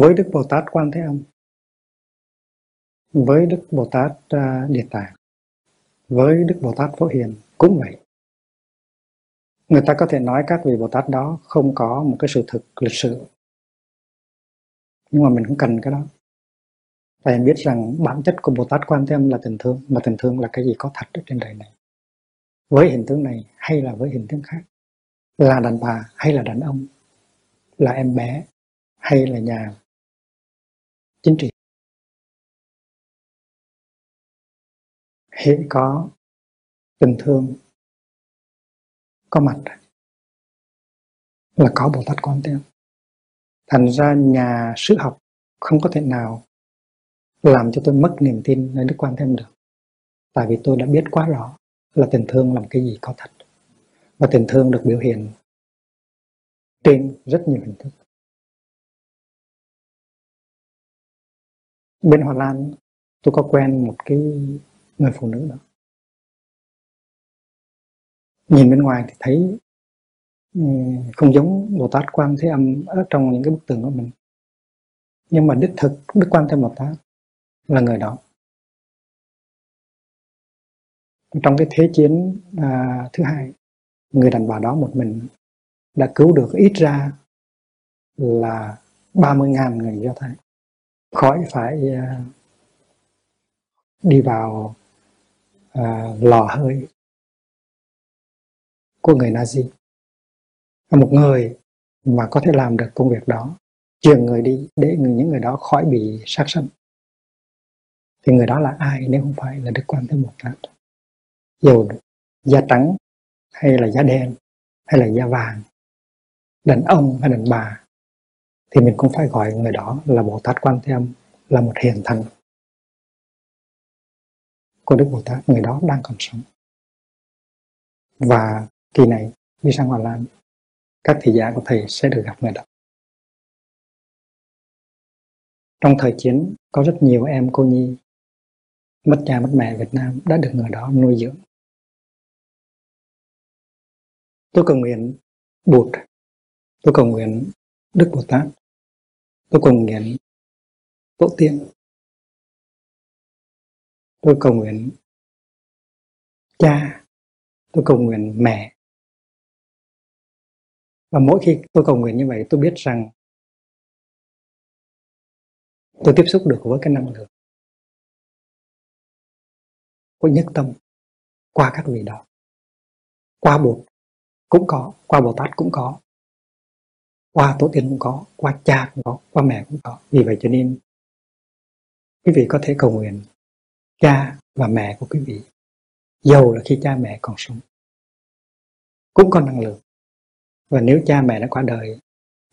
với đức bồ tát quan thế âm với đức bồ tát uh, địa tạng với đức bồ tát phổ hiền cũng vậy. Người ta có thể nói các vị bồ tát đó không có một cái sự thực lịch sử nhưng mà mình cũng cần cái đó. Tại biết rằng bản chất của bồ tát quan thế âm là tình thương mà tình thương là cái gì có thật ở trên đời này. Với hình tướng này hay là với hình tướng khác? Là đàn bà hay là đàn ông? Là em bé hay là nhà chính trị. Hiện có tình thương, có mặt là có Bồ Tát Quan Thế thành ra nhà sư học không có thể nào làm cho tôi mất niềm tin nơi Đức Quan Thế được. Tại vì tôi đã biết quá rõ là tình thương làm cái gì có thật. Và tình thương được biểu hiện trên rất nhiều hình thức. Bên Hà Lan tôi có quen một cái người phụ nữ đó. Nhìn bên ngoài thì thấy không giống Bồ Tát Quan Thế Âm ở trong những cái bức tường của mình. Nhưng mà đích thực Đức Quan Thế Bồ Tát là người đó. Trong cái thế chiến à, thứ hai người đàn bà đó một mình đã cứu được ít ra là 30.000 người Do Thái khỏi phải à, đi vào à, lò hơi của người Nazi. Một người mà có thể làm được công việc đó truyền người đi để những người đó khỏi bị sát sanh. Thì người đó là ai nếu không phải là Đức Quan Thế một Tát dù da trắng hay là da đen hay là da vàng, đàn ông hay đàn bà thì mình cũng phải gọi người đó là Bồ Tát Quan Thế Âm, là một hiền thần. Của Đức Bồ Tát, người đó đang còn sống. Và kỳ này, đi sang Hòa Lan, các thị giả của thầy sẽ được gặp người đó. Trong thời chiến, có rất nhiều em cô nhi, mất cha, mất mẹ Việt Nam đã được người đó nuôi dưỡng. Tôi cầu nguyện Bụt, tôi cầu nguyện Đức Bồ Tát tôi cầu nguyện Tổ tiên tôi cầu nguyện cha. Tôi cầu nguyện mẹ. Và mỗi khi tôi cầu nguyện như vậy, tôi biết rằng tôi tiếp xúc được với cái năng lượng của nhất tâm qua các vị đó. Qua bụt cũng có, qua bồ tát cũng có qua tổ tiên cũng có, qua cha cũng có, qua mẹ cũng có. Vì vậy cho nên, quý vị có thể cầu nguyện, cha và mẹ của quý vị, dầu là khi cha mẹ còn sống, cũng có năng lượng. Và nếu cha mẹ đã qua đời,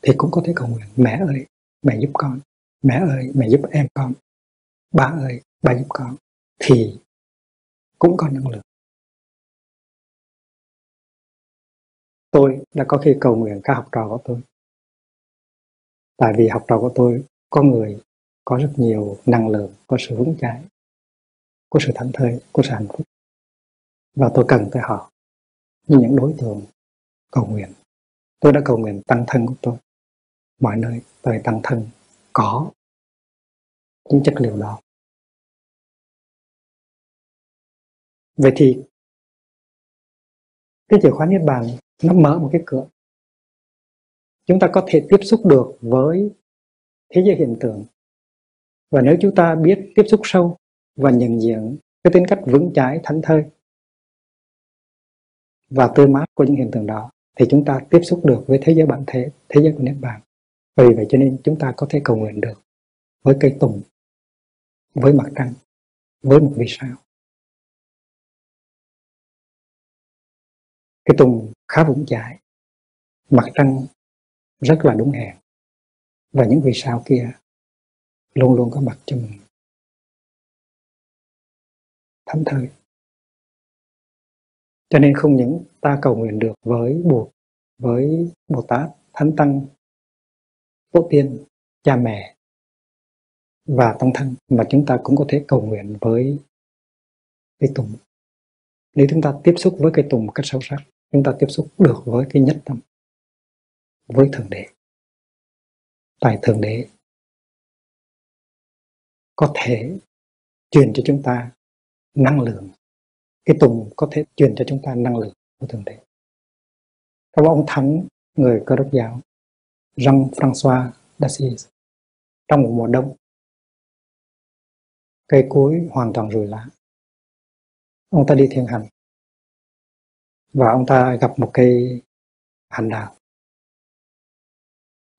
thì cũng có thể cầu nguyện, mẹ ơi, mẹ giúp con, mẹ ơi, mẹ giúp em con, ba ơi, ba giúp con, thì cũng có năng lượng. Tôi đã có khi cầu nguyện các học trò của tôi tại vì học trò của tôi có người, có rất nhiều năng lượng, có sự vững chãi, có sự thảnh thơi, có sự hạnh phúc. Và tôi cần tới họ như những đối tượng cầu nguyện. Tôi đã cầu nguyện tăng thân của tôi. Mọi nơi tôi tăng thân có những chất liệu đó. Vậy thì cái chìa khóa niết bàn nó mở một cái cửa chúng ta có thể tiếp xúc được với thế giới hiện tượng. Và nếu chúng ta biết tiếp xúc sâu và nhận diện, cái tính cách vững chãi thánh thơi và tươi mát của những hiện tượng đó, thì chúng ta tiếp xúc được với thế giới bản thể, thế giới của niết bàn. Vì vậy cho nên chúng ta có thể cầu nguyện được với cây tùng, với mặt trăng, với một vì sao. Cái tùng khá vững chãi, mặt trăng rất là đúng hẹn. Và những vì sao kia luôn luôn có mặt cho mình. Thánh thời cho nên không những ta cầu nguyện được với Bụt, với Bồ Tát, Thánh Tăng Tổ tiên cha mẹ và tăng thân, mà chúng ta cũng có thể cầu nguyện với cây tùng nếu chúng ta tiếp xúc với cây tùng một cách sâu sắc, chúng ta tiếp xúc được với cái nhất tâm với thượng đế. Tại thượng đế, có thể truyền cho chúng ta năng lượng. Cái tùng có thể truyền cho chúng ta năng lượng của thượng đế. Các ông thánh, người cơ đốc giáo Jean François d'Assise, trong một mùa đông, cây cối hoàn toàn rùi lá. Ông ta đi thiền hành và ông ta gặp một cây hành đào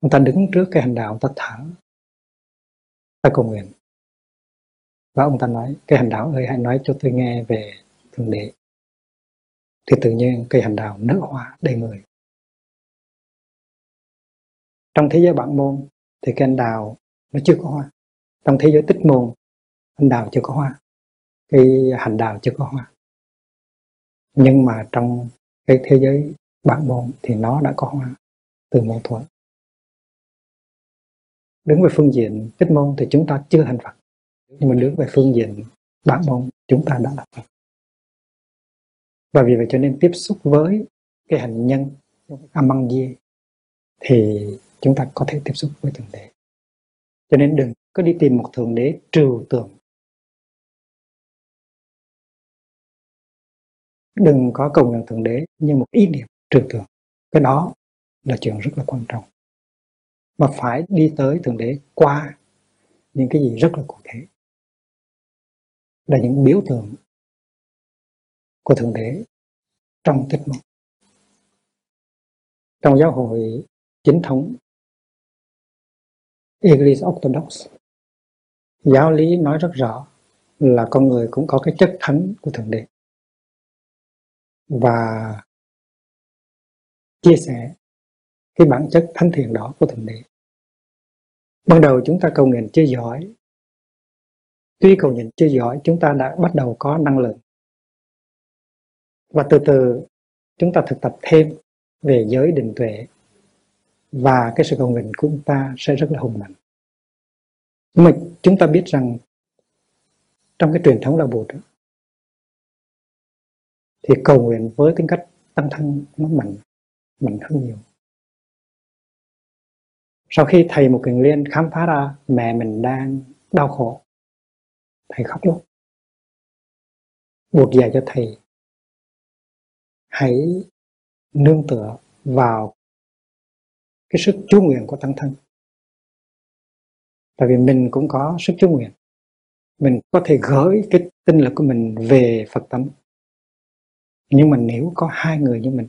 ông ta đứng trước cây hành đào ông ta thở ta cầu nguyện. Và ông ta nói cây hành đào ơi hãy nói cho tôi nghe về thượng đế. Thì tự nhiên cây hành đào nở hoa đầy người. Trong thế giới bản môn thì cây hành đào nó chưa có hoa. Trong thế giới tích môn hành đào chưa có hoa. Cây hành đào chưa có hoa. Nhưng mà trong cái thế giới bản môn thì nó đã có hoa từ mâu thuẫn đứng về phương diện tích môn thì chúng ta chưa thành Phật. Nhưng mà đứng về phương diện bản môn, chúng ta đã là Phật. Và vì vậy cho nên tiếp xúc với cái hành nhân amang di thì chúng ta có thể tiếp xúc với thượng đế. Cho nên đừng có đi tìm một thượng đế trừu tượng. Đừng có cầu nguyện thượng đế như một ý niệm trừu tượng. Cái đó là chuyện rất là quan trọng mà phải đi tới thượng đế qua những cái gì rất là cụ thể. Là những biểu tượng của thượng đế trong tích mục trong giáo hội chính thống Iglesia Orthodox, giáo lý nói rất rõ là con người cũng có cái chất thánh của thượng đế. Và chia sẻ cái bản chất thánh thiện đó của thượng đế ban đầu chúng ta cầu nguyện chưa giỏi. Tuy cầu nguyện chưa giỏi, chúng ta đã bắt đầu có năng lượng. Và từ từ, chúng ta thực tập thêm về giới định tuệ. Và cái sự cầu nguyện của chúng ta sẽ rất là hùng mạnh. Nhưng mà chúng ta biết rằng trong cái truyền thống đạo bụt thì cầu nguyện với tính cách tăng thân nó mạnh mạnh hơn nhiều sau khi thầy một kiền liên khám phá ra, mẹ mình đang đau khổ. Thầy khóc luôn. Buộc dạy cho thầy, hãy nương tựa vào cái sức chú nguyện của tăng thân. Tại vì mình cũng có sức chú nguyện. Mình có thể gửi cái tinh lực của mình về Phật tánh. Nhưng mà nếu có hai người như mình,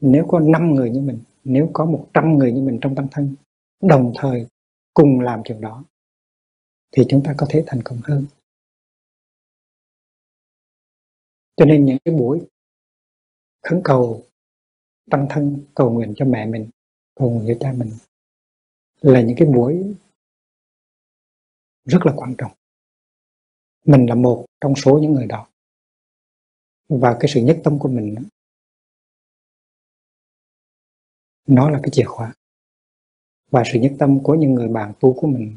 nếu có năm người như mình, nếu có một trăm người như mình trong tăng thân đồng thời cùng làm chuyện đó, thì chúng ta có thể thành công hơn. Cho nên những cái buổi khấn cầu tăng thân, cầu nguyện cho mẹ mình, cầu nguyện cho cha mình là những cái buổi rất là quan trọng. Mình là một trong số những người đó. Và cái sự nhất tâm của mình nó là cái chìa khóa và sự nhất tâm của những người bạn tu của mình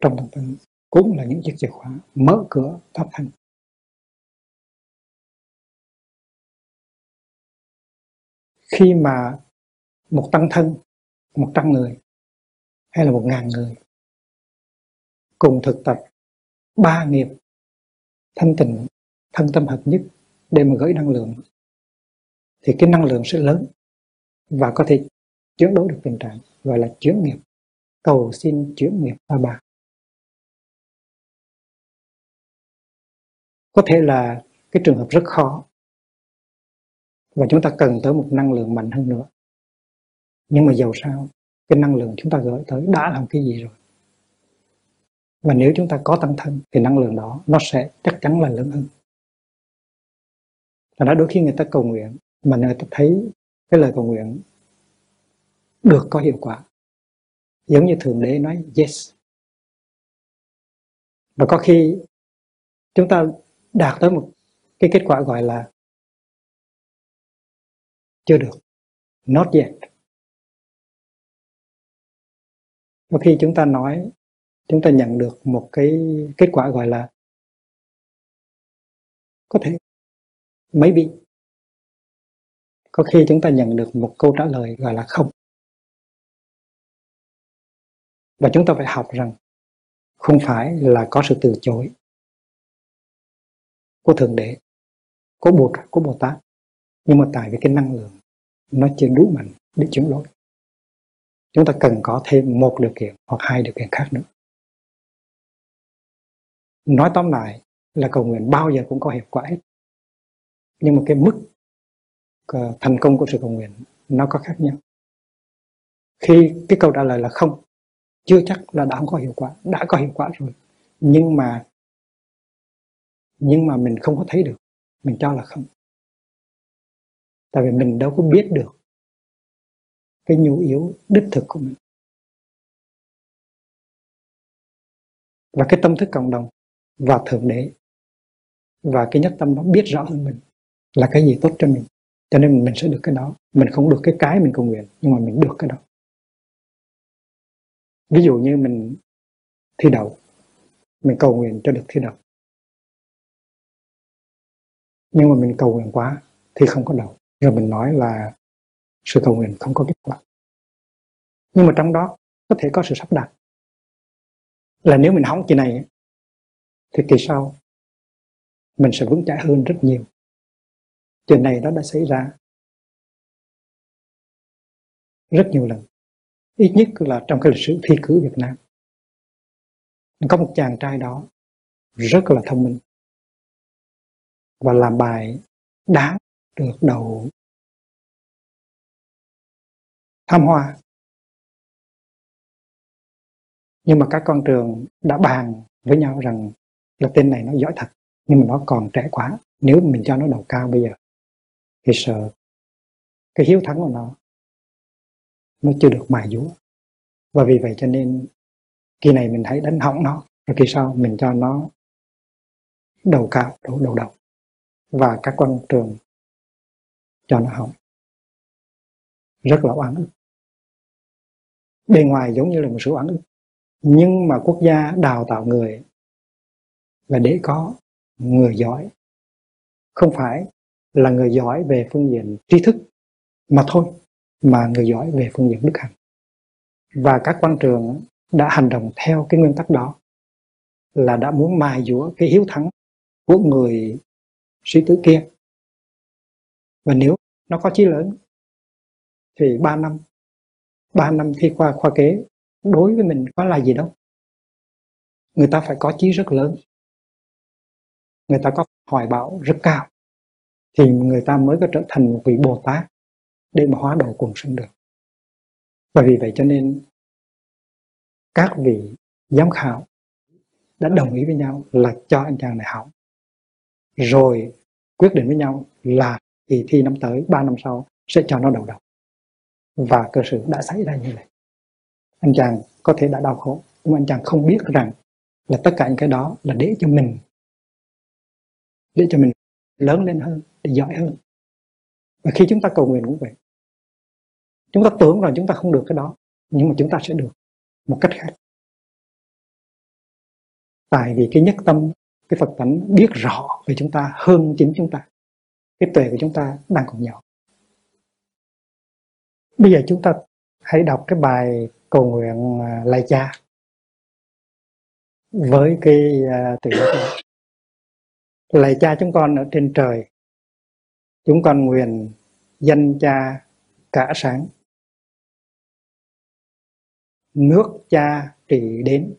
trong tâm tâm cũng là những chiếc chìa khóa mở cửa pháp thân khi mà một tăng thân, một trăm người hay là một ngàn người cùng thực tập ba nghiệp thanh tịnh, thân tâm hợp nhất để mà gửi năng lượng, thì cái năng lượng sẽ lớn và có thể chuyển đổi được tình trạng, gọi là chuyển nghiệp. Cầu xin chuyển nghiệp ba ba. Có thể là cái trường hợp rất khó và chúng ta cần tới một năng lượng mạnh hơn nữa. Nhưng mà dầu sao, cái năng lượng chúng ta gửi tới đã làm cái gì rồi? Và nếu chúng ta có tăng thân, thì năng lượng đó nó sẽ chắc chắn là lớn hơn. Và đó đôi khi người ta cầu nguyện, mà người ta thấy cái lời cầu nguyện được có hiệu quả. Giống như thượng đế nói yes. Và có khi chúng ta đạt tới một cái kết quả gọi là chưa được, not yet. Và khi chúng ta nói, chúng ta nhận được một cái kết quả gọi là có thể mấy bị có khi chúng ta nhận được một câu trả lời gọi là không và chúng ta phải học rằng không phải là có sự từ chối của thượng đế của bụt, của bồ tát. Nhưng mà tại vì cái năng lượng nó chưa đủ mạnh để chuyển đổi chúng ta cần có thêm một điều kiện hoặc hai điều kiện khác nữa. Nói tóm lại là cầu nguyện bao giờ cũng có hiệu quả hết. Nhưng mà cái mức ờ, thành công của sự cầu nguyện nó có khác nhau. Khi cái câu trả lời là không chưa chắc là đã không có hiệu quả, đã có hiệu quả rồi. Nhưng mà nhưng mà mình không có thấy được. Mình cho là không. Tại vì mình đâu có biết được cái nhu yếu đích thực của mình. Và cái tâm thức cộng đồng và thượng đế và cái nhất tâm nó biết rõ hơn mình là cái gì tốt cho mình. Cho nên mình sẽ được cái đó. Mình không được cái cái mình cầu nguyện, nhưng mà mình được cái đó ví dụ như mình thi đậu, mình cầu nguyện cho được thi đậu. Nhưng mà mình cầu nguyện quá thì không có đậu. Rồi mình nói là sự cầu nguyện không có kết quả. Nhưng mà trong đó có thể có sự sắp đặt. Là nếu mình hỏng kỳ này thì kỳ sau mình sẽ vững chãi hơn rất nhiều. Chuyện này nó đã xảy ra rất nhiều lần ít nhất là trong cái lịch sử thi cử Việt Nam. Có một chàng trai đó, rất là thông minh. Và làm bài đáng được đầu. Tham hoa. Nhưng mà các con trường đã bàn với nhau rằng là tên này nó giỏi thật, nhưng mà nó còn trẻ quá. Nếu mình cho nó đầu cao bây giờ, thì sợ cái hiếu thắng của nó nó chưa được mài dũa và vì vậy cho nên kỳ này mình thấy đánh hỏng nó, rồi kỳ sau mình cho nó đầu cao đầu đầu đầu. Và các quan trường cho nó hỏng. Rất là oan ức. Bề ngoài giống như là một sự oan ức. Nhưng mà quốc gia đào tạo người là để có người giỏi. Không phải là người giỏi về phương diện tri thức, mà thôi mà người giỏi về phương diện đức hạnh. Và các quan trường đã hành động theo cái nguyên tắc đó, là đã muốn mài dũa cái hiếu thắng của người sĩ tử kia. Và nếu nó có chí lớn, thì 3 năm 3 năm thi qua khoa kế đối với mình có là gì đâu. Người ta phải có chí rất lớn, người ta có hoài bão rất cao, thì người ta mới có trở thành một vị Bồ Tát để mà hóa độ quần sinh được. Và vì vậy cho nên các vị giám khảo đã đồng ý với nhau là cho anh chàng này học. Rồi quyết định với nhau là kỳ thi năm tới 3 năm sau sẽ cho nó đầu độc. và cơ sự đã xảy ra như vậy. Anh chàng có thể đã đau khổ, nhưng anh chàng không biết rằng là tất cả những cái đó là để cho mình, để cho mình lớn lên hơn, để giỏi hơn. Và khi chúng ta cầu nguyện cũng vậy chúng ta tưởng rằng chúng ta không được cái đó nhưng mà chúng ta sẽ được một cách khác. Tại vì cái nhất tâm cái Phật tánh biết rõ về chúng ta hơn chính chúng ta. Cái tuệ của chúng ta đang còn nhỏ bây giờ chúng ta hãy đọc cái bài cầu nguyện à, lạy cha với cái uh, từ đó lạy cha chúng con ở trên trời chúng con nguyện danh cha cả sáng nước cha trị đến.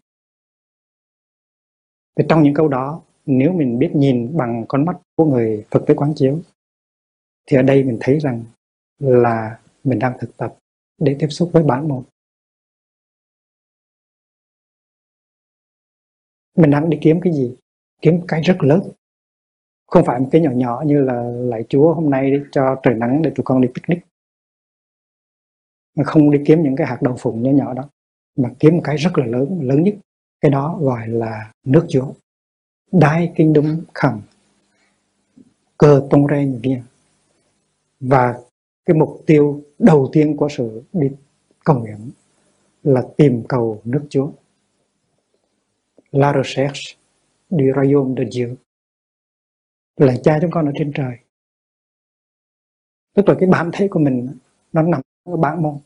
Thì trong những câu đó, nếu mình biết nhìn bằng con mắt của người thực tế quán chiếu, thì ở đây mình thấy rằng là mình đang thực tập để tiếp xúc với bản một mình đang đi kiếm cái gì? Kiếm cái rất lớn. Không phải một cái nhỏ nhỏ như là lại chúa hôm nay đi, cho trời nắng để tụi con đi picnic. Mà không đi kiếm những cái hạt đậu phụng nhỏ nhỏ đó mà kiếm một cái rất là lớn lớn nhất. Cái đó gọi là nước chúa. Đai kinh đúng khẩm. Cơ tông ren viên và cái mục tiêu đầu tiên của sự đi cầu nguyện là tìm cầu nước chúa. La recherche du royaume de Dieu là cha chúng con ở trên trời. Tức là cái bản thể của mình, nó nằm ở bản môn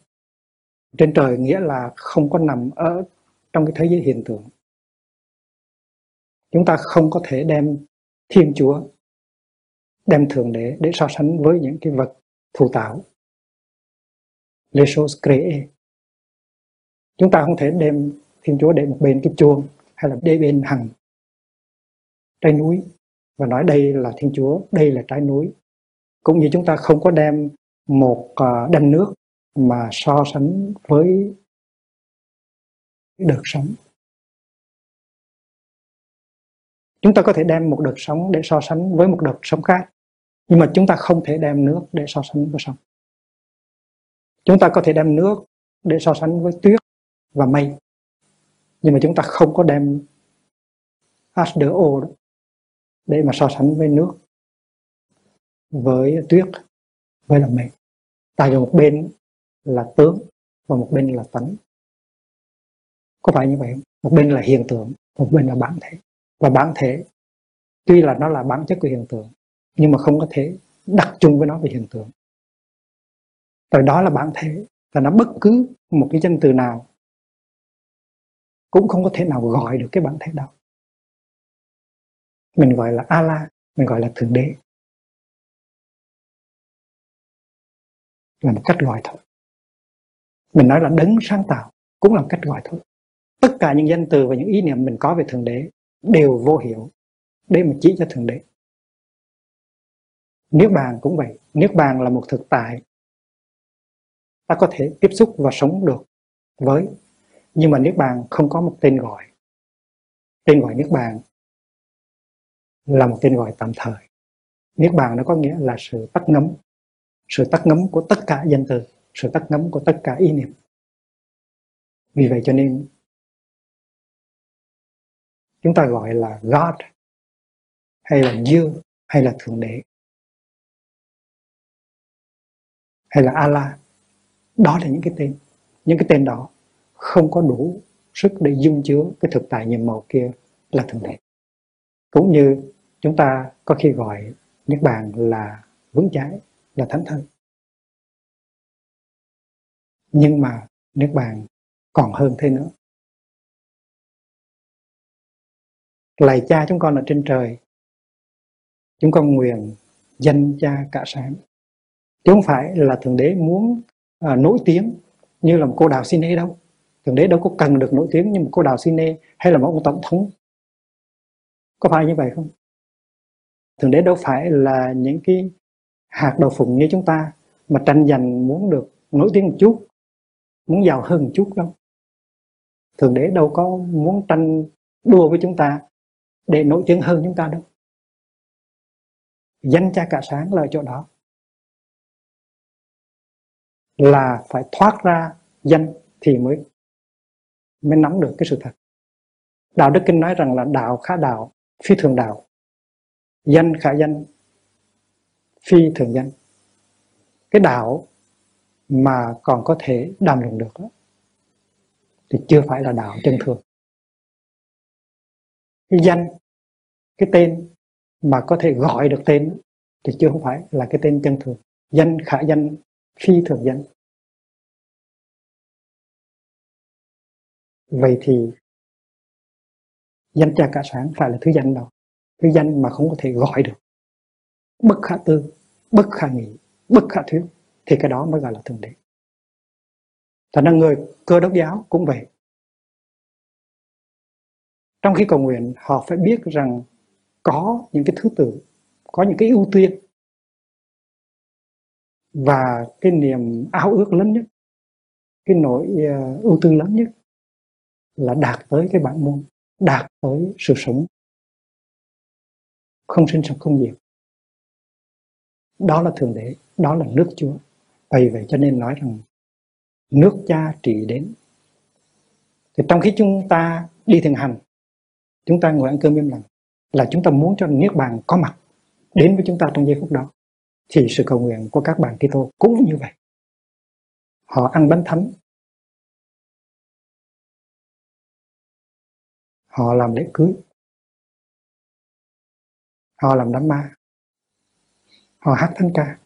trên trời nghĩa là không có nằm ở trong cái thế giới hiện tượng. Chúng ta không có thể đem thiên chúa, đem thượng đế để so sánh với những cái vật thù tạo. Les choses créées chúng ta không thể đem thiên chúa để một bên cái chuông hay là để bên hằng trái núi và nói đây là thiên chúa, đây là trái núi. Cũng như chúng ta không có đem một ờ, đầm nước mà so sánh với đợt sống chúng ta có thể đem một đợt sống để so sánh với một đợt sống khác, nhưng mà chúng ta không thể đem nước để so sánh với sông chúng ta có thể đem nước để so sánh với tuyết và mây, nhưng mà chúng ta không có đem H2O để mà so sánh với nước, với tuyết, với là mây. Tại vì một bên là tướng và một bên là tánh. Có phải như vậy không? Một bên là hiện tượng, một bên là bản thể. Và bản thể, tuy là nó là bản chất của hiện tượng, nhưng mà không có thể đặt chung với nó về hiện tượng. Rồi đó là bản thể, và nó bất cứ một cái danh từ nào cũng không có thể nào gọi được cái bản thể đó. Mình gọi là ala, mình gọi là thượng đế. Là một cách gọi thôi mình nói là đấng sáng tạo cũng là một cách gọi thôi. Tất cả những danh từ và những ý niệm mình có về thượng đế đều vô hiệu để mà chỉ cho thượng đế. Niết bàn cũng vậy. Niết bàn là một thực tại ta có thể tiếp xúc và sống được với, nhưng mà niết bàn không có một tên gọi. Tên gọi niết bàn là một tên gọi tạm thời. Niết bàn nó có nghĩa là sự tắt ngấm, sự tắt ngấm của tất cả danh từ sự tắt ngấm của tất cả ý niệm. Vì vậy cho nên, chúng ta gọi là God, hay là Dương hay là Thượng Đế, hay là Allah. Đó là những cái tên. Những cái tên đó không có đủ sức để dung chứa cái thực tại nhiệm màu kia là Thượng Đế. Cũng như chúng ta có khi gọi Niết Bàn là vững chãi, là thánh thân nhưng mà Niết Bàn còn hơn thế nữa. Lạy cha chúng con ở trên trời chúng con nguyện danh cha cả sáng. Chứ không phải là thượng đế muốn à, nổi tiếng như là một cô đào Sine đâu. Thượng đế đâu có cần được nổi tiếng như một cô đào Sine hay là một ông tổng thống. Có phải như vậy không? Thượng đế đâu phải là những cái hạt đầu phụng như chúng ta mà tranh giành muốn được nổi tiếng một chút muốn giàu hơn một chút đâu thượng đế đâu có muốn tranh đua với chúng ta để nổi tiếng hơn chúng ta đâu. Danh cha cả sáng là ở chỗ đó. Là phải thoát ra danh thì mới mới nắm được cái sự thật. Đạo đức kinh nói rằng là đạo khá đạo, phi thường đạo. Danh khả danh, phi thường danh. Cái đạo mà còn có thể đàm luận được đó, thì chưa phải là đạo chân thường. Cái danh cái tên mà có thể gọi được tên thì chưa không phải là cái tên chân thường. Danh khả danh phi thường danh. Vậy thì danh cha cả sáng phải là thứ danh đâu. Thứ danh mà không có thể gọi được. Bất khả tư bất khả nghĩ bất khả thuyết thì cái đó mới gọi là thượng đế. Thành ra người cơ đốc giáo cũng vậy. Trong khi cầu nguyện, họ phải biết rằng có những cái thứ tự, có những cái ưu tiên và cái niềm ao ước lớn nhất, cái nỗi ờ, ưu tư lớn nhất là đạt tới cái bản môn, đạt tới sự sống không sinh sống không diệt. Đó là thượng đế, đó là nước chúa vậy vậy cho nên nói rằng, nước cha trị đến. Thì trong khi chúng ta đi thiền hành, chúng ta ngồi ăn cơm im lặng, là chúng ta muốn cho niết bàn có mặt đến với chúng ta trong giây phút đó, thì sự cầu nguyện của các bạn Kitô cũng như vậy. Họ ăn bánh thánh. Họ làm lễ cưới. Họ làm đám ma. Họ hát thánh ca.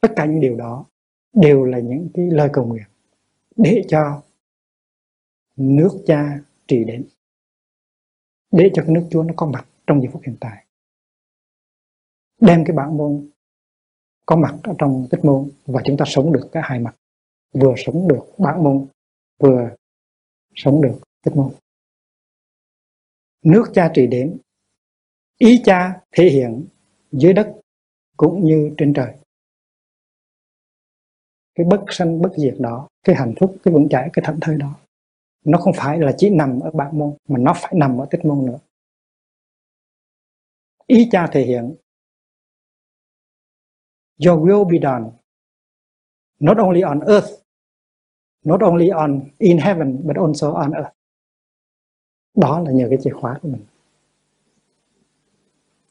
Tất cả những điều đó đều là những cái lời cầu nguyện để cho nước cha trị đến, để cho cái nước Chúa nó có mặt trong giây phút hiện tại, đem cái bản môn có mặt ở trong tích môn và chúng ta sống được cả hai mặt, vừa sống được bản môn, vừa sống được tích môn. Nước cha trị đến, ý cha thể hiện dưới đất cũng như trên trời cái bất sanh, bất diệt đó, cái hạnh phúc, cái vững chãi, cái thảnh thơi đó. Nó không phải là chỉ nằm ở bản môn, mà nó phải nằm ở tích môn nữa. Ý cha thể hiện, your will be done, not only on earth, not only on, in heaven, but also on earth. Đó là nhờ cái chìa khóa của mình.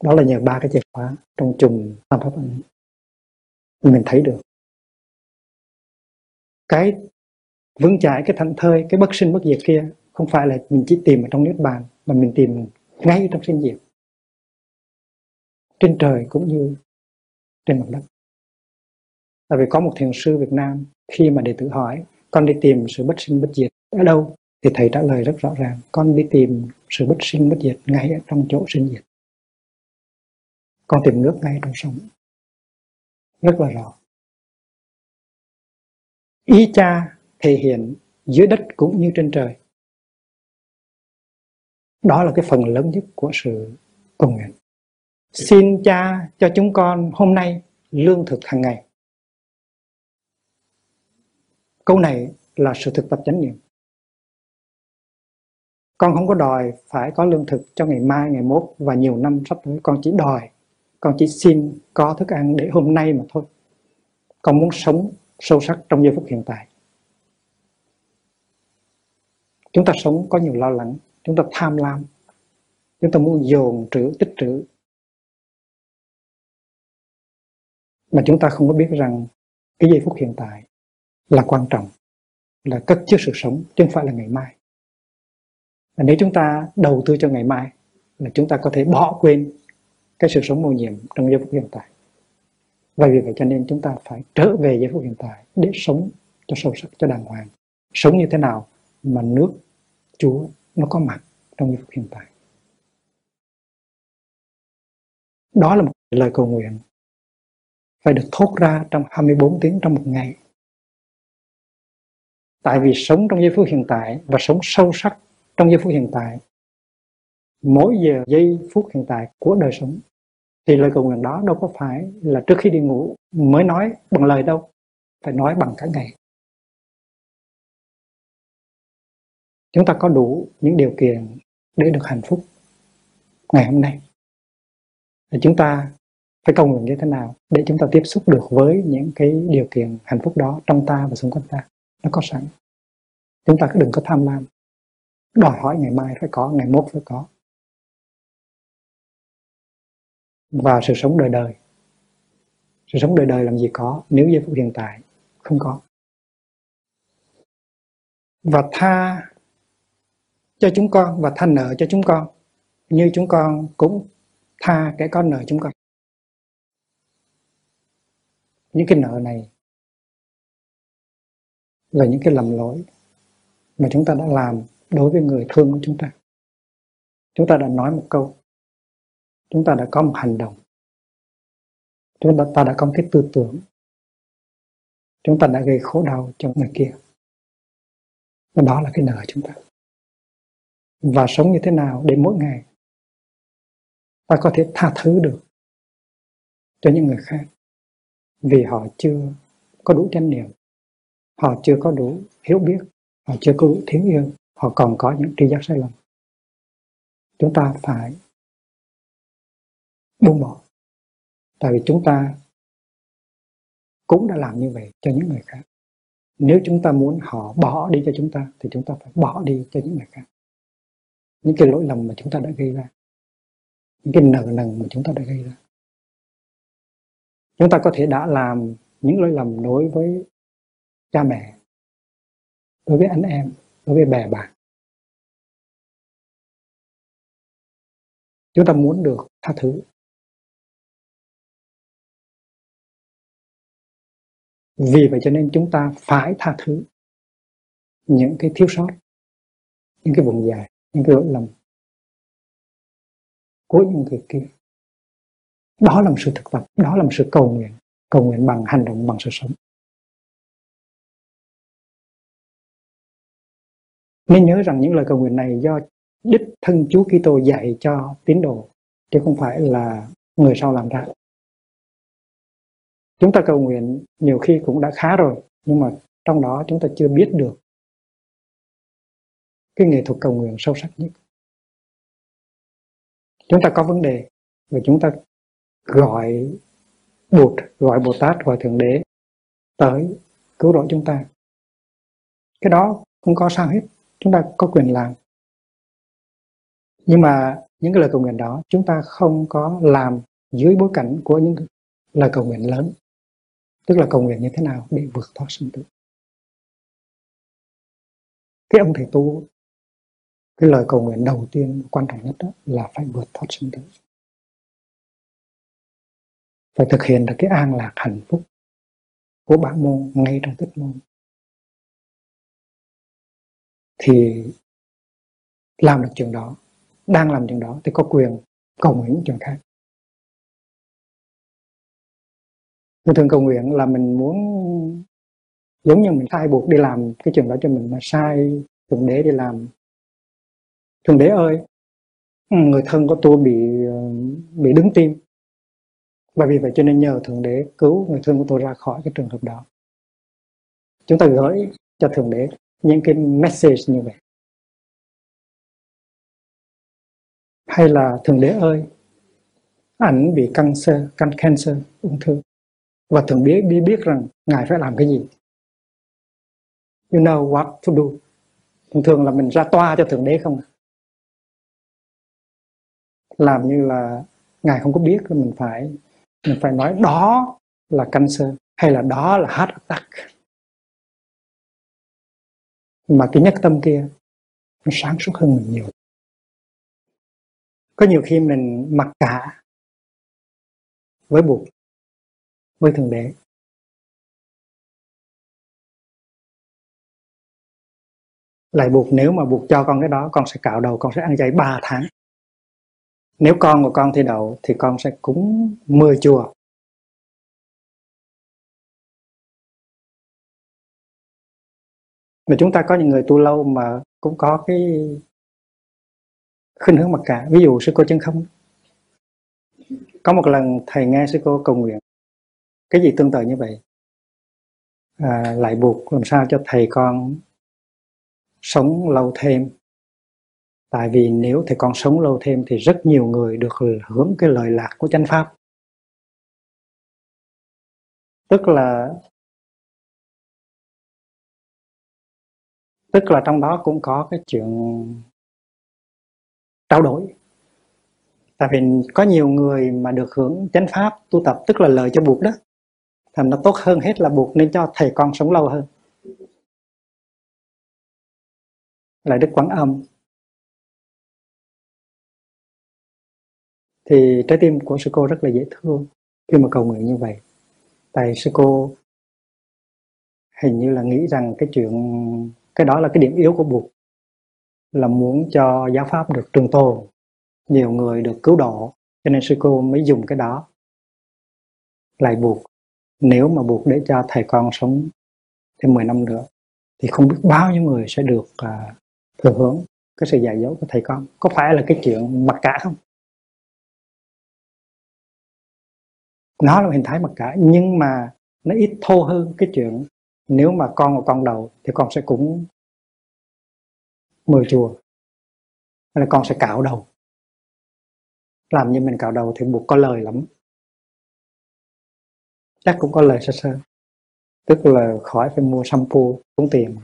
Đó là nhờ ba cái chìa khóa trong chùm tam pháp ấn. Mình thấy được cái vững chãi, cái thảnh thơi, cái bất sinh bất diệt kia không phải là mình chỉ tìm ở trong niết bàn, mà mình tìm ngay trong sinh diệt, trên trời cũng như trên mặt đất. Tại vì có một thiền sư Việt Nam, khi mà đệ tử hỏi, con đi tìm sự bất sinh bất diệt ở đâu? Thì thầy trả lời rất rõ ràng, con đi tìm sự bất sinh bất diệt ngay ở trong chỗ sinh diệt. Con tìm nước ngay trong sông. Rất là rõ ý cha thể hiện dưới đất cũng như trên trời. Đó là cái phần lớn nhất của sự cầu nguyện. Xin cha cho chúng con hôm nay lương thực hàng ngày. Câu này là sự thực tập chánh niệm. Con không có đòi phải có lương thực cho ngày mai, ngày mốt và nhiều năm sắp tới. Con chỉ đòi, con chỉ xin có thức ăn để hôm nay mà thôi. Con muốn sống sâu sắc trong giây phút hiện tại. Chúng ta sống có nhiều lo lắng, chúng ta tham lam, chúng ta muốn dồn trữ, tích trữ. Mà chúng ta không có biết rằng cái giây phút hiện tại là quan trọng, là cất chứa sự sống chứ không phải là ngày mai. Và nếu chúng ta đầu tư cho ngày mai là chúng ta có thể bỏ quên cái sự sống mầu nhiệm trong giây phút hiện tại và vì vậy cho nên chúng ta phải trở về giây phút hiện tại để sống cho sâu sắc, cho đàng hoàng. Sống như thế nào mà nước, Chúa nó có mặt trong giây phút hiện tại? Đó là một lời cầu nguyện phải được thốt ra trong 24 tiếng trong một ngày. Tại vì sống trong giây phút hiện tại và sống sâu sắc trong giây phút hiện tại, mỗi giờ, giây phút hiện tại của đời sống thì lời cầu nguyện đó đâu có phải là trước khi đi ngủ mới nói bằng lời đâu, phải nói bằng cả ngày. Chúng ta có đủ những điều kiện để được hạnh phúc ngày hôm nay. Thì chúng ta phải cầu nguyện như thế nào để chúng ta tiếp xúc được với những cái điều kiện hạnh phúc đó trong ta và xung quanh ta? Nó có sẵn. Chúng ta cứ đừng có tham lam. Đòi hỏi ngày mai phải có, ngày mốt phải có. Và sự sống đời đời. Sự sống đời đời làm gì có, nếu giây phút hiện tại không có. Và tha cho chúng con, và tha nợ cho chúng con. Như chúng con cũng tha kẻ con nợ chúng con. Những cái nợ này là những cái lầm lỗi mà chúng ta đã làm đối với người thương của chúng ta. Chúng ta đã nói một câu chúng ta đã có một hành động. Chúng ta, ta đã có một cái tư tưởng. Chúng ta đã gây khổ đau cho người kia. Và đó là cái nợ chúng ta. Và sống như thế nào để mỗi ngày ta có thể tha thứ được cho những người khác? Vì họ chưa có đủ chánh niệm. Họ chưa có đủ hiểu biết. Họ chưa có đủ thiếu yêu họ còn có những tri giác sai lầm. Chúng ta phải buông bỏ. Tại vì chúng ta cũng đã làm như vậy cho những người khác. Nếu chúng ta muốn họ bỏ đi cho chúng ta, thì chúng ta phải bỏ đi cho những người khác. Những cái lỗi lầm mà chúng ta đã gây ra. Những cái nợ nần mà chúng ta đã gây ra. Chúng ta có thể đã làm những lỗi lầm đối với cha mẹ, đối với anh em, đối với bè bạn. Chúng ta muốn được tha thứ. Vì vậy cho nên chúng ta phải tha thứ những cái thiếu sót, những cái vùng dài, những cái lỗi lầm của những người kia đó là một sự thực tập, đó là một sự cầu nguyện cầu nguyện bằng hành động, bằng sự sống. Nên nhớ rằng những lời cầu nguyện này do đích thân Chúa Kitô dạy cho tín đồ, chứ không phải là người sau làm ra chúng ta cầu nguyện nhiều khi cũng đã khá rồi nhưng mà trong đó chúng ta chưa biết được cái nghệ thuật cầu nguyện sâu sắc nhất chúng ta có vấn đề và chúng ta gọi Bụt, gọi Bồ Tát, gọi Thượng Đế tới cứu rỗi chúng ta. Cái đó không có sao hết, chúng ta có quyền làm. Nhưng mà những cái lời cầu nguyện đó chúng ta không có làm dưới bối cảnh của những lời cầu nguyện lớn. Tức là cầu nguyện như thế nào để vượt thoát sinh tử. Cái ông thầy tu, cái lời cầu nguyện đầu tiên quan trọng nhất đó là phải vượt thoát sinh tử. Phải thực hiện được cái an lạc hạnh phúc của bản môn ngay trong tích môn. Thì làm được chuyện đó đang làm chuyện đó thì có quyền cầu nguyện chuyện khác. Mình thường cầu nguyện là mình muốn giống như mình sai buộc đi làm cái chuyện đó cho mình mà sai thượng đế đi làm thượng đế ơi người thân của tôi bị ờ, bị đứng tim và vì vậy cho nên nhờ Thượng Đế cứu người thân của tôi ra khỏi cái trường hợp đó. Chúng ta gửi cho Thượng Đế những cái message như vậy. Hay là Thượng Đế ơi, ảnh bị cancer, can cancer, ung thư. Và Thượng Đế đi biết rằng Ngài phải làm cái gì. You know what to do. Thường thường là mình ra toa cho Thượng Đế không à? Làm như là Ngài không có biết mình phải mình phải nói đó là cancer hay là đó là heart attack mà cái nhất tâm kia nó sáng suốt hơn mình nhiều có nhiều khi mình mặc cả với buộc với thượng đế. Lại buộc nếu mà buộc cho con cái đó, con sẽ cạo đầu, con sẽ ăn chay 3 tháng. Nếu con của con thi đậu, thì con sẽ cúng 10 chùa. Mà chúng ta có những người tu lâu mà cũng có cái khuynh hướng mặc cả. Ví dụ sư cô chân không. Có một lần thầy nghe sư cô cầu nguyện cái gì tương tự như vậy? À, lại buộc làm sao cho thầy con sống lâu thêm? Tại vì nếu thầy con sống lâu thêm thì rất nhiều người được hưởng cái lời lạc của chánh pháp. Tức là tức là trong đó cũng có cái chuyện trao đổi. Tại vì có nhiều người mà được hưởng chánh pháp tu tập tức là lời cho buộc đó thành nó tốt hơn hết là buộc nên cho thầy con sống lâu hơn. Là đức quán âm. Thì trái tim của sư cô rất là dễ thương. Khi mà cầu nguyện như vậy, tại sư cô hình như là nghĩ rằng cái chuyện, cái đó là cái điểm yếu của buộc, là muốn cho giáo pháp được trường tồn, nhiều người được cứu độ, cho nên sư cô mới dùng cái đó lại buộc nếu mà buộc để cho thầy con sống thêm 10 năm nữa thì không biết bao nhiêu người sẽ được uh, thừa hưởng cái sự dạy dỗ của thầy con. Có phải là cái chuyện mặc cả không? Nó là hình thái mặc cả nhưng mà nó ít thô hơn cái chuyện nếu mà con của con đầu thì con sẽ cũng mười chùa hay là con sẽ cạo đầu. Làm như mình cạo đầu thì buộc có lời lắm chắc cũng có lời sơ sơ. Tức là khỏi phải mua shampoo tốn tiền.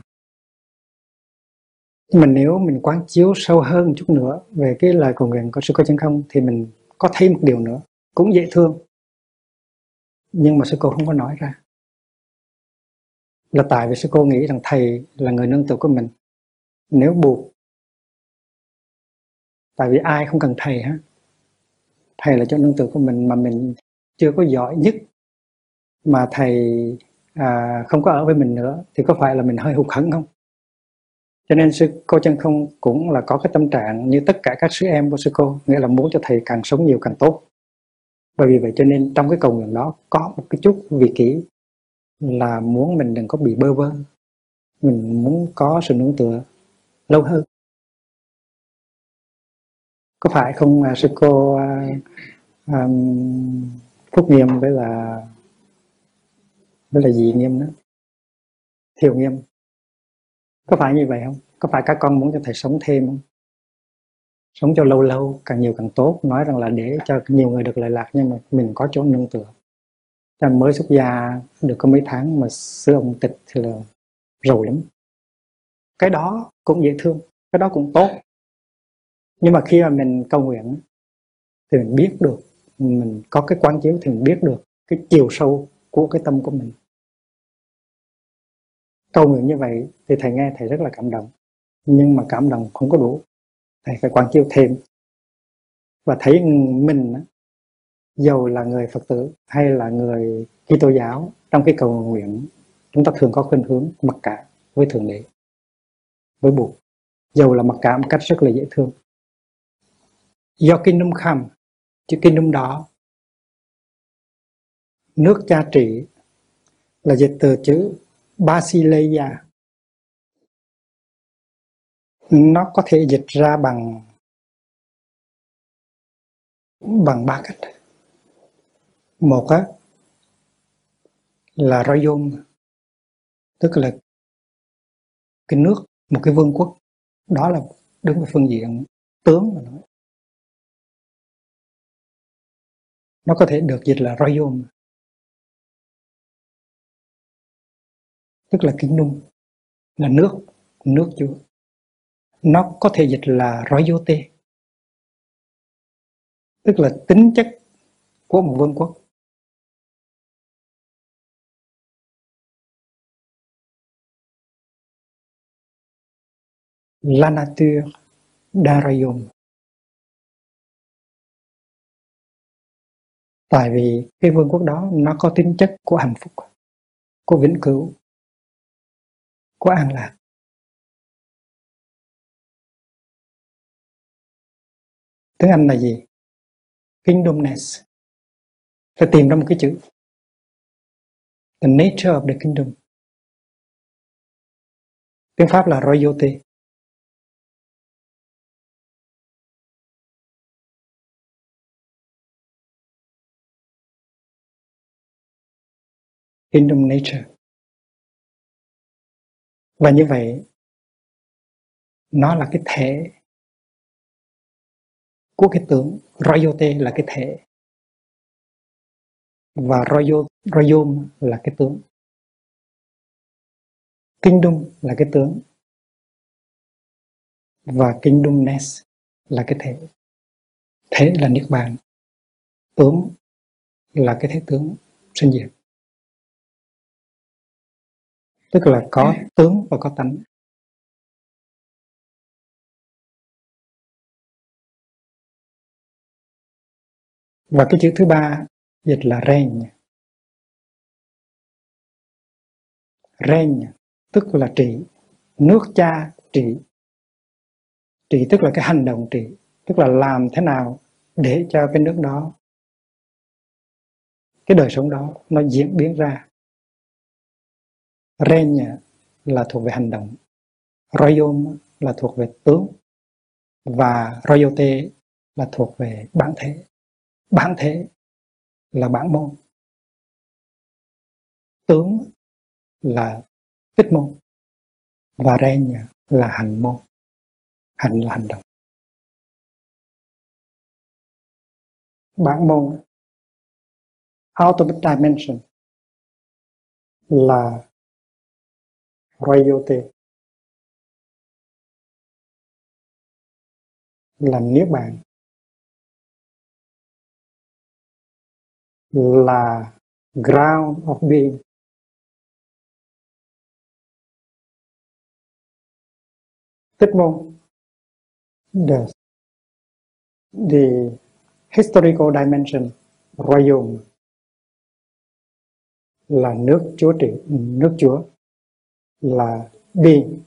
Nhưng mà nếu mình quán chiếu sâu hơn chút nữa về cái lời cầu nguyện của sư cô chân không thì mình có thêm một điều nữa, cũng dễ thương. Nhưng mà sư cô không có nói ra. Là tại vì sư cô nghĩ rằng thầy là người nương tựa của mình. Nếu buộc, tại vì ai không cần thầy hả thầy là cho nương tựa của mình mà mình chưa có giỏi nhất mà thầy à, không có ở với mình nữa thì có phải là mình hơi hụt hẫng không? Cho nên sư cô chân không cũng là có cái tâm trạng như tất cả các sư em của sư cô nghĩa là muốn cho thầy càng sống nhiều càng tốt. Bởi vì vậy cho nên trong cái cầu nguyện đó có một cái chút vị kỷ là muốn mình đừng có bị bơ vơ. Mình muốn có sự nương tựa lâu hơn. Có phải không à, sư cô à, à, phúc nghiêm với là đó là gì, nghiêm đó thiều nghiêm, có phải như vậy không? Có phải các con muốn cho thầy sống thêm không? Sống cho lâu lâu, càng nhiều càng tốt. Nói rằng là để cho nhiều người được lợi lạc, nhưng mà mình có chỗ nương tựa. Ta mới xuất gia được có mấy tháng mà sư ông tịch thì là rầu lắm. Cái đó cũng dễ thương, cái đó cũng tốt. Nhưng mà khi mà mình cầu nguyện thì mình biết được, mình có cái quán chiếu thì mình biết được cái chiều sâu của cái tâm của mình cầu nguyện như vậy thì thầy nghe thầy rất là cảm động. Nhưng mà cảm động không có đủ. Thầy phải quán chiếu thêm. Và thấy mình dầu là người Phật tử hay là người Kitô giáo, trong cái cầu nguyện, chúng ta thường có khuynh hướng mặc cả với thượng đế, với buộc dầu là mặc cả một cách rất là dễ thương. Do kinh kingdom kham, chữ kingdom đó, nước cha trị là dịch từ chữ Basileia nó có thể dịch ra bằng bằng ba cách. Một á, là royum tức là cái nước, một cái vương quốc. Đó là đứng về phương diện tướng mà nói. Nó có thể được dịch là royum tức là kính nung, là nước nước chúa nó có thể dịch là rót vô tê tức là tính chất của một vương quốc. La nature d'un royaume tại vì cái vương quốc đó nó có tính chất của hạnh phúc, của vĩnh cửu của an lạc. Tiếng Anh là gì? Kingdomness. Phải tìm ra một cái chữ. The nature of the kingdom. Tiếng Pháp là royalty. Kingdom nature và như vậy nó là cái thể của cái tướng royote là cái thể. Và royo, royom là cái tướng kingdom là cái tướng và kingdomness là cái thể. Thể là niết bàn. Tướng là cái thế tướng sinh diệt tức là có tướng và có tánh. Và cái chữ thứ ba, dịch là ren ren tức là trị. Nước cha, trị. Trị tức là cái hành động trị, tức là làm thế nào để cho cái nước đó, cái đời sống đó nó diễn biến ra renya là thuộc về hành động. Royom là thuộc về tướng. Và Royote là thuộc về bản thể. Bản thể là bản môn. Tướng là tích môn. Và renya là hành môn. Hành là hành động. Bản môn ultimate dimension, là Royalty là niết bàn. Là ground of being. Tích môn. The, the historical dimension royal là nước chúa trị nước chúa là being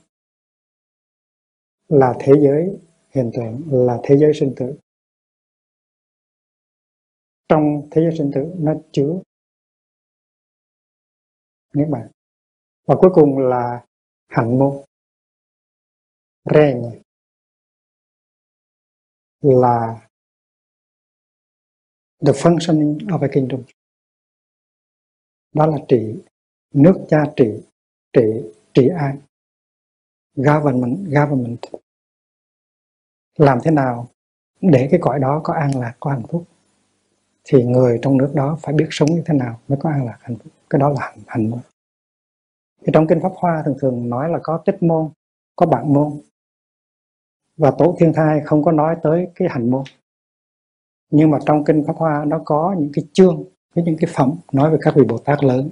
là thế giới hiện tượng, là thế giới sinh tử. Trong thế giới sinh tử, nó chứa niết bàn. Và cuối cùng là hạnh môn. Rèn là the functioning of a kingdom. Đó là trị, nước cha trị trị trị ai government government làm thế nào để cái cõi đó có an lạc, có hạnh phúc? Thì người trong nước đó phải biết sống như thế nào mới có an lạc, hạnh phúc? Cái đó là hạnh hạnh môn thì trong kinh pháp hoa thường thường nói là có tích môn, có bạn môn. Và tổ thiên thai không có nói tới cái hành môn. Nhưng mà trong kinh pháp hoa nó có những cái chương với những cái phẩm nói về các vị bồ tát lớn,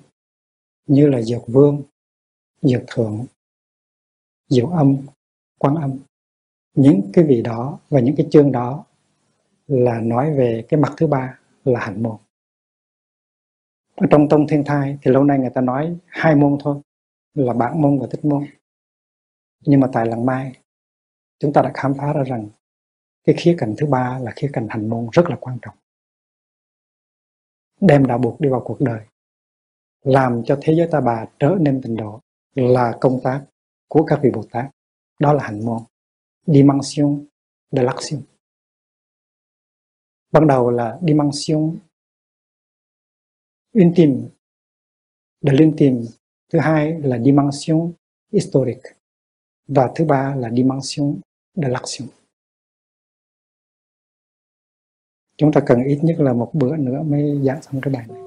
như là dược vương dược thượng, diệu âm, quan âm. Những cái vị đó và những cái chương đó là nói về cái mặt thứ ba là hạnh môn. Ở trong tông thiên thai thì lâu nay người ta nói hai môn thôi, là bản môn và thích môn. Nhưng mà tại lần mai, chúng ta đã khám phá ra rằng cái khía cạnh thứ ba là khía cạnh hành môn rất là quan trọng. Đem đạo buộc đi vào cuộc đời, làm cho thế giới ta bà trở nên tình độ là công tác của các vị Bồ Tát đó là hành môn, dimension de l'action. Ban đầu là dimension intime de l'intime thứ hai là dimension historique và thứ ba là dimension de l'action. Chúng ta cần ít nhất là một bữa nữa mới giảng xong cái bài này.